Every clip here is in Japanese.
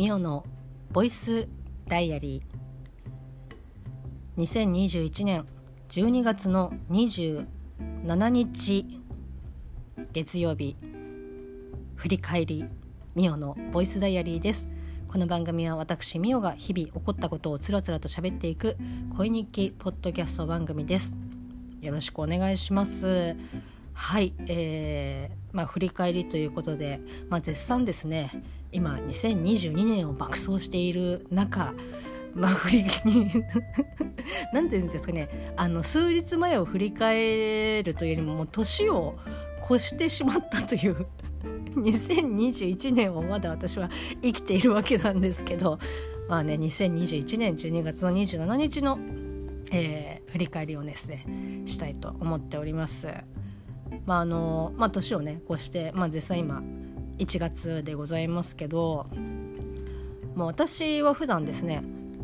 ミオのボイスダイアリー。2021年12月の27日月曜日振り返りミオのボイスダイアリーです。この番組は私ミオが日々起こったことをつらつらと喋っていく恋日記ポッドキャスト番組です。よろしくお願いします。はい、えー、まあ、振り返りということで、まあ、絶賛ですね。今2022年を爆走している中まあ、振り なんて言うんですかねあの数日前を振り返るというよりももう年を越してしまったという 2021年をまだ私は生きているわけなんですけどまあね2021年12月の27日の、えー、振り返りをですねしたいと思っております。まああのまあ、年をね越して、まあ、実際今1月でございますけどもう私は普段ですね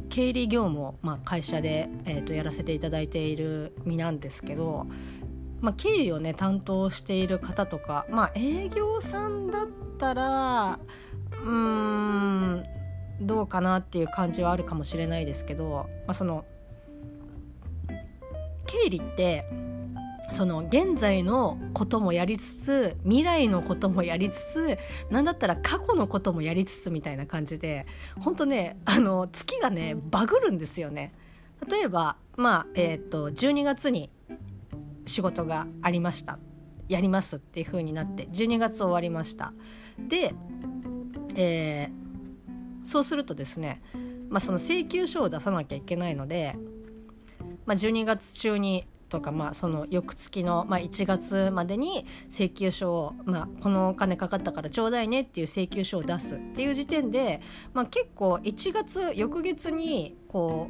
経理業務を、まあ、会社で、えーと、やらせていただいている身なんですけど、まあ、経理をね担当している方とか、まあ、営業さんだったらうーんどうかなっていう感じはあるかもしれないですけど、まあ、その経理ってその現在のこともやりつつ未来のこともやりつつ何だったら過去のこともやりつつみたいな感じで本当ねあの月がねバグるんですよね。例えばまあえっ、ー、と12月に仕事がありましたやりますっていう風になって12月終わりましたで、えー、そうするとですね、まあ、その請求書を出さなきゃいけないので、まあ、12月中にとか、まあ、その翌月の、まあ、1月までに請求書を、まあ、このお金かかったからちょうだいねっていう請求書を出すっていう時点で、まあ、結構1月翌月にこ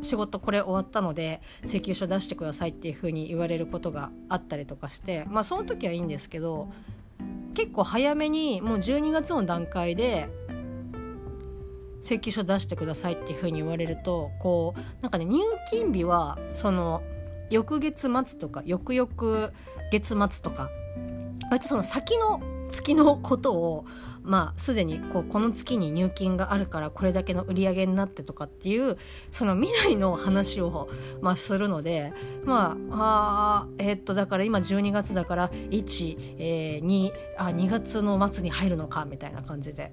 う仕事これ終わったので請求書出してくださいっていうふうに言われることがあったりとかしてまあその時はいいんですけど結構早めにもう12月の段階で請求書出してくださいっていうふうに言われるとこうなんかね入金日はその翌月末とか翌々月末とか割とその先の月のことをまあすでにこうこの月に入金があるからこれだけの売り上げになってとかっていうその未来の話を、まあ、するのでまああえ、っとだから今12月だから1、えー、2あ2月の末に入るのかみたいな感じで。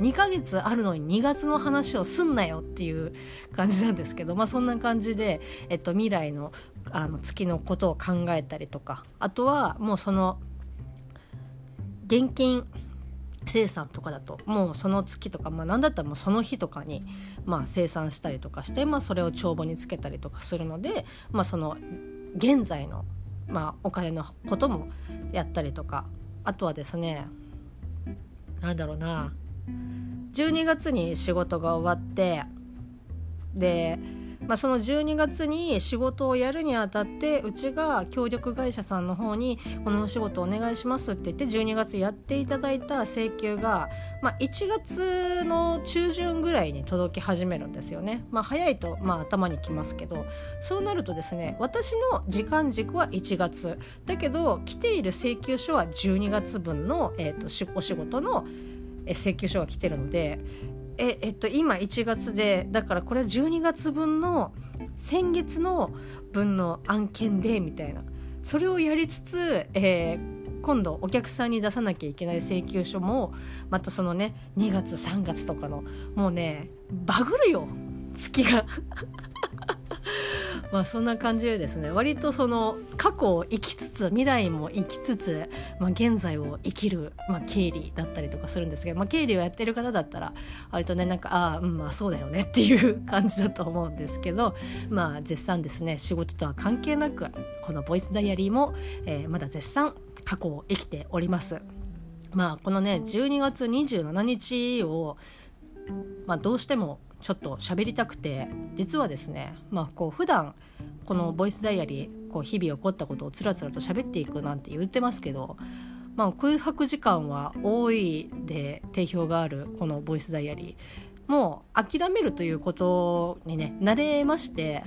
2ヶ月あるのに2月の話をすんなよっていう感じなんですけど、まあ、そんな感じで、えっと、未来のあの月のことを考えたりとかあとはもうその現金生産とかだともうその月とか、まあ、何だったらもうその日とかに、まあ、生産したりとかして、まあ、それを帳簿につけたりとかするので、まあ、その現在の、まあ、お金のこともやったりとかあとはですねなんだろうな12月に仕事が終わってで、まあ、その12月に仕事をやるにあたってうちが協力会社さんの方にこのお仕事お願いしますって言って12月やっていただいた請求が、まあ、1月の中旬ぐらいに届き始めるんですよね。まあ、早いと、まあ、頭にきますけどそうなるとですね私の時間軸は1月だけど来ている請求書は12月分の、えーと、お仕事の請求書が来てるのでええっと今1月でだからこれは12月分の先月の分の案件でみたいな。それをやりつつ、えー、今度お客さんに出さなきゃいけない請求書もまたそのね2月3月とかのもうねバグるよ。月が。まあそんな感じでですね割とその過去を生きつつ未来も生きつつ、まあ、現在を生きる、まあ、経理だったりとかするんですけど、まあ、経理をやってる方だったら割とねなんかああ、うん、まあそうだよねっていう感じだと思うんですけどまあ絶賛ですね仕事とは関係なくこのボイスダイアリーも、えー、まだ絶賛過去を生きております。まあこのね12月27日を、まあ、どうしてもちょっと喋りたくて実はですねまあこう普段このボイスダイアリーこう日々起こったことをつらつらと喋っていくなんて言ってますけど、まあ、空白時間は多いで定評があるこのボイスダイアリー。もう諦めるということにね慣れまして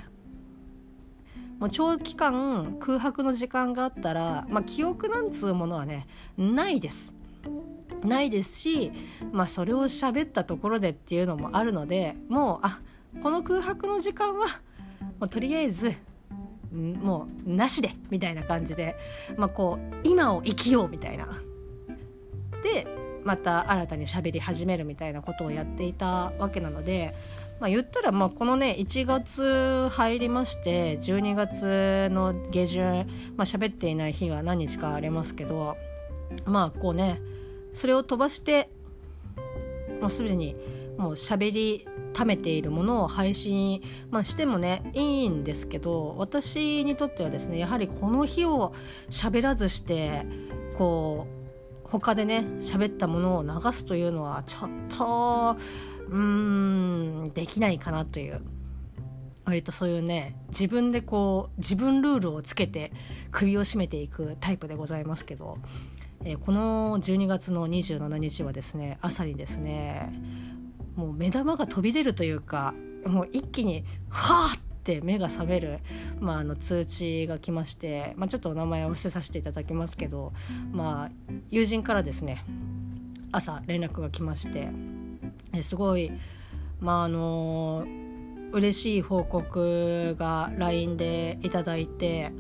もう長期間空白の時間があったら、まあ、記憶なんつうものはねないです。ないですし、まあ、それを喋ったところでっていうのもあるのでもうあこの空白の時間はもうとりあえずもうなしでみたいな感じで、まあ、こう今を生きようみたいな。でまた新たに喋り始めるみたいなことをやっていたわけなので、まあ、言ったらまあこのね1月入りまして12月の下旬、まあ喋っていない日が何日かありますけどまあこうねそれを飛ばしてもうすでにもう喋り貯めているものを配信、まあ、してもねいいんですけど私にとってはですねやはりこの日を喋らずしてこう他でね喋ったものを流すというのはちょっとうーんできないかなという割とそういうね自分でこう自分ルールをつけて首を絞めていくタイプでございますけどえー、この12月の27日はですね朝にですねもう目玉が飛び出るというかもう一気にはあって目が覚める、まあ、あの通知が来まして、まあ、ちょっとお名前を伏せさせていただきますけど、まあ、友人からですね朝連絡が来ましてすごいまああの嬉しい報告が LINE でいただいて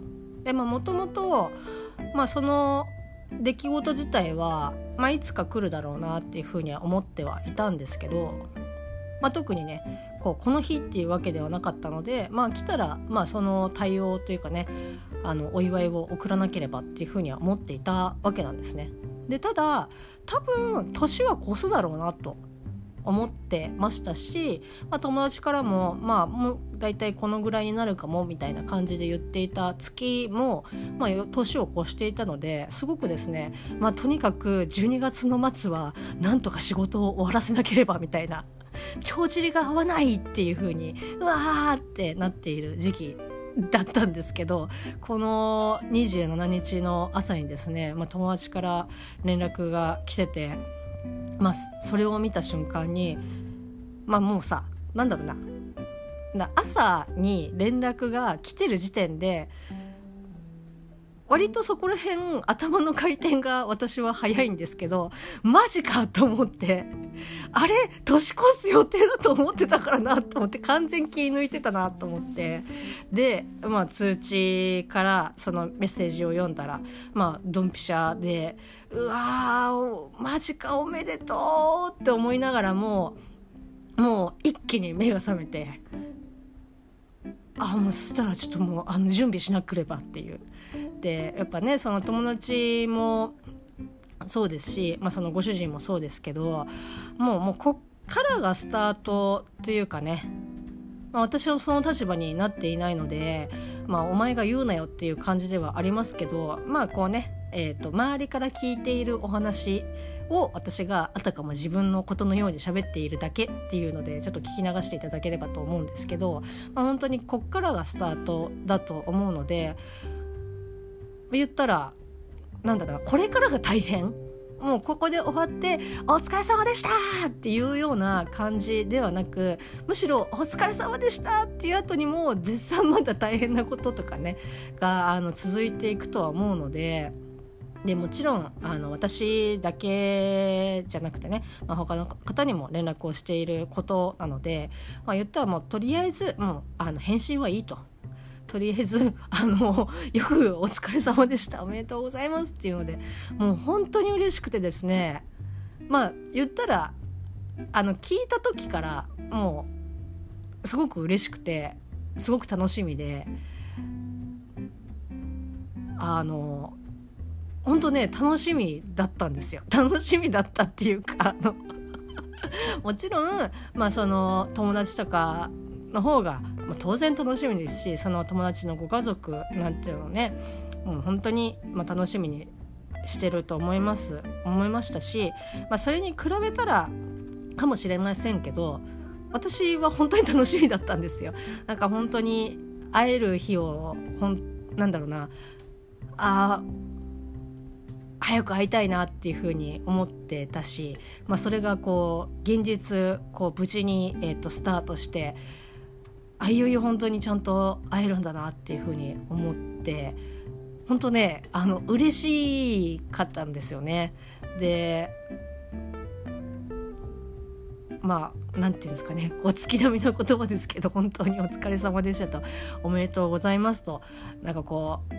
でもともとその出来事自体は、まあ、いつか来るだろうなっていうふうには思ってはいたんですけど、まあ、特にねこうこの日っていうわけではなかったので、まあ、来たら、まあ、その対応というかねあのお祝いを送らなければっていうふうには思っていたわけなんですね。でただ多分年は越すだろうなと思ってましたし、まあ、友達からもまあもう大体このぐらいになるかもみたいな感じで言っていた月も、まあ、年を越していたのですごくですね、まあ、とにかく12月の末はなんとか仕事を終わらせなければみたいな帳尻が合わないっていう風にうわーってなっている時期だったんですけどこの27日の朝にですね、まあ、友達から連絡が来てて。まあ、それを見た瞬間にまあもうさなんだろうな。朝に連絡が来てる時点で割とそこら辺頭の回転が私は早いんですけどマジかと思ってあれ年越す予定だと思ってたからなと思って完全気抜いてたなと思ってで、まあ、通知からそのメッセージを読んだらまあドンピシャでうわーマジかおめでとうって思いながらももう一気に目が覚めてあもうそしたらちょっともうあの準備しなければっていう。でやっぱねその友達もそうですし、まあ、そのご主人もそうですけどもうもうこっからがスタートというかね、まあ、私はその立場になっていないので、まあ、お前が言うなよっていう感じではありますけどまあこうね、えーと、周りから聞いているお話を私があたかも自分のことのように喋っているだけっていうのでちょっと聞き流していただければと思うんですけど、まあ、本当にこっからがスタートだと思うので言ったらなんだろうこれからが大変もうここで終わって「お疲れ様でした!」っていうような感じではなくむしろ「お疲れ様でした!」っていう後にも絶賛まだ大変なこととかねがあの続いていくとは思うので。でもちろんあの私だけじゃなくてね、まあ、他の方にも連絡をしていることなので、まあ、言ったらもうとりあえずもうあの返信はいいと。とりあえず あのよくお疲れ様でした。おめでとうございますっていうのでもう本当に嬉しくてですね。まあ言ったらあの聞いた時からもうすごく嬉しくてすごく楽しみであの本当ね楽しみだったんですよ。楽しみだったっていうかあの もちろんまあその友達とかの方が、まあ、当然楽しみですしその友達のご家族なんていうのねもう本当に、まあ、楽しみにしてると思います思いましたし、まあ、それに比べたらかもしれませんけど私は本当に楽しみだったんですよ。なんか本当に会える日をほんなんだろうなあ早く会いたいなっていうふうに思ってたし、まあ、それがこう現実こう無事に、えー、とスタートしてあいよいよ本当にちゃんと会えるんだなっていうふうに思って本当ねあの嬉しかったんですよね。でまあなんていうんですかね。こう月並みの言葉ですけど本当にお疲れ様でしたと。おめでとうございますと。なんかこう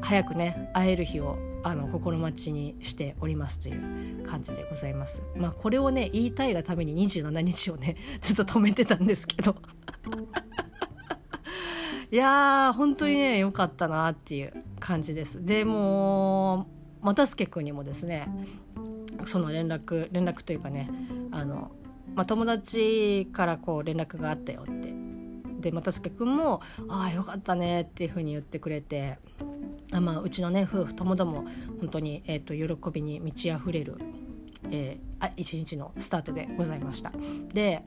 早くね会える日をあの心待ちにしておりますという感じでございます。まあこれをね言いたいがために27日をね ずっと止めてたんですけど いやー本当にね良かったなっていう感じです。でも又助君にもですねその連絡連絡というかねあの、まあ、友達からこう連絡があったよってで又助君も「ああよかったね」っていうふうに言ってくれてあまあ、うちのね夫婦ともども本当に、えーと、喜びに満ち溢れる、えー、一日のスタートでございました。で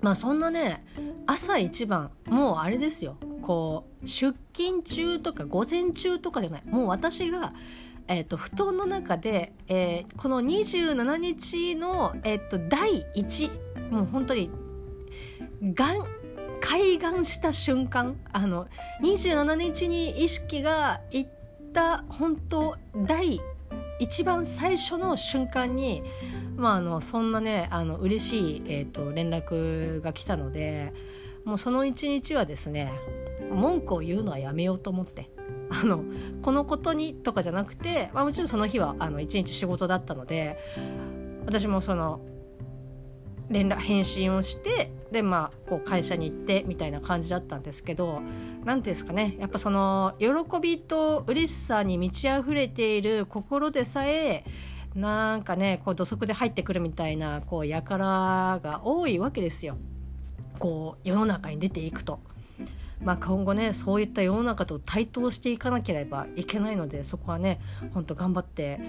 まあそんなね朝一番もうあれですよこう出勤中とか午前中とかじゃないもう私が、えーと、布団の中で、えー、この27日の、えーと、第1もう本当にがん開眼した瞬間あの27日に意識がいった本当第一番最初の瞬間に、まあ、あのそんなねあの嬉しい、えーと、連絡が来たのでもうその一日はですね文句を言うのはやめようと思ってあのこのことにとかじゃなくて、まあ、もちろんその日はあの一日仕事だったので私もその連絡返信をしてでまあこう会社に行ってみたいな感じだったんですけど何ていうんですかねやっぱその喜びと嬉しさに満ち溢れている心でさえなんかねこう土足で入ってくるみたいなこう輩が多いわけですよこう世の中に出ていくと。まあ、今後ねそういった世の中と対等していかなければいけないのでそこはねほんと頑張って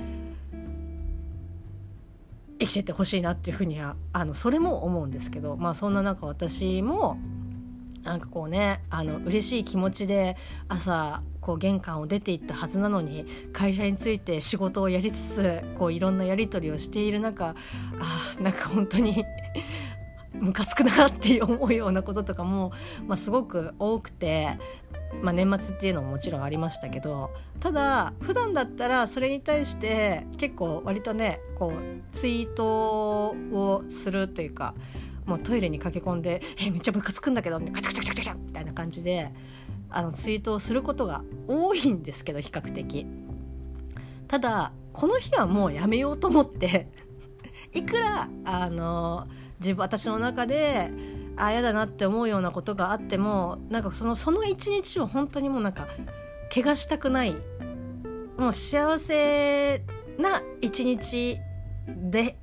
生きててほしいなっていうふうにはあのそれも思うんですけどまあそんな中私もなんかこうねあの嬉しい気持ちで朝こう玄関を出ていったはずなのに会社について仕事をやりつつこういろんなやり取りをしている中あなんか本当に ムカつくなって思うようなこととかも、まあ、すごく多くてまあ、年末っていうのももちろんありましたけどただ普段だったらそれに対して結構割とねこうツイートをするというかもうトイレに駆け込んで「えめっちゃムカつくんだけど」カチャカチャカチャカチャみたいな感じであのツイートをすることが多いんですけど比較的。ただこの日はもうやめようと思っていくらあの自分私の中であ嫌だなって思うようなことがあってもなんかそのその一日を本当にもうなんか怪我したくないもう幸せな一日で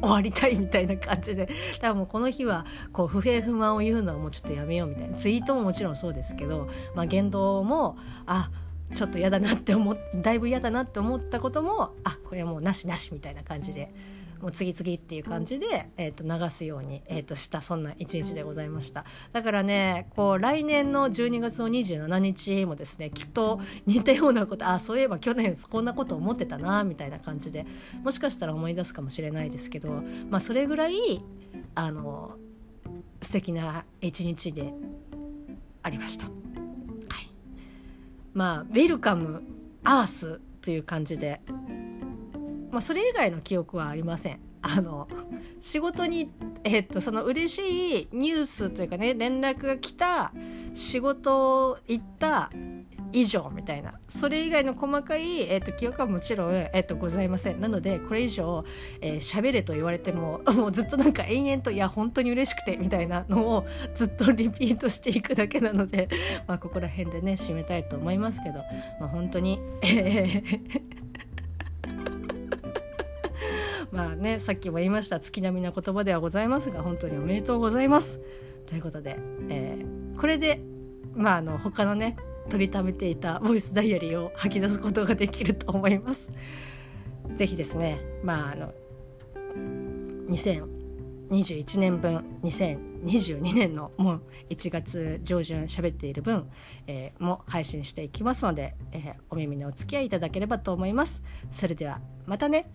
終わりたいみたいな感じで。多分この日はこう不平不満を言うのはもうちょっとやめようみたいな。ツイートももちろんそうですけど、まあ、言動もあちょっと嫌だなって思っだいぶ嫌だなって思ったこともあこれはもうなしなしみたいな感じで。もう次々っていう感じで、えー、と流すように、えー、としたそんな一日でございました。だからねこう来年の12月の27日もですねきっと似たようなことあそういえば去年こんなこと思ってたなみたいな感じでもしかしたら思い出すかもしれないですけど、まあ、それぐらいあの素敵な一日でありました。はい、まあウェルカムアースという感じでまあ、それ以外の記憶はありません。あの仕事に、えっと、その嬉しいニュースというかね連絡が来た仕事行った以上みたいなそれ以外の細かい、えっと、記憶はもちろん、えっと、ございませんなのでこれ以上喋、えー、れと言われても もうずっとなんか延々といや本当に嬉しくてみたいなのをずっとリピートしていくだけなので、まあ、ここら辺でね締めたいと思いますけど、まあ、本当に、えーまあねさっきも言いました月並みな言葉ではございますが本当におめでとうございます。ということで、えー、これでまああの他のね取りためていたボイスダイアリーを吐き出すことができると思います。ぜひですねまああの2021年分2022年のもう1月上旬喋っている分、えー、も配信していきますので、えー、お耳にお付き合いいただければと思います。それではまたね。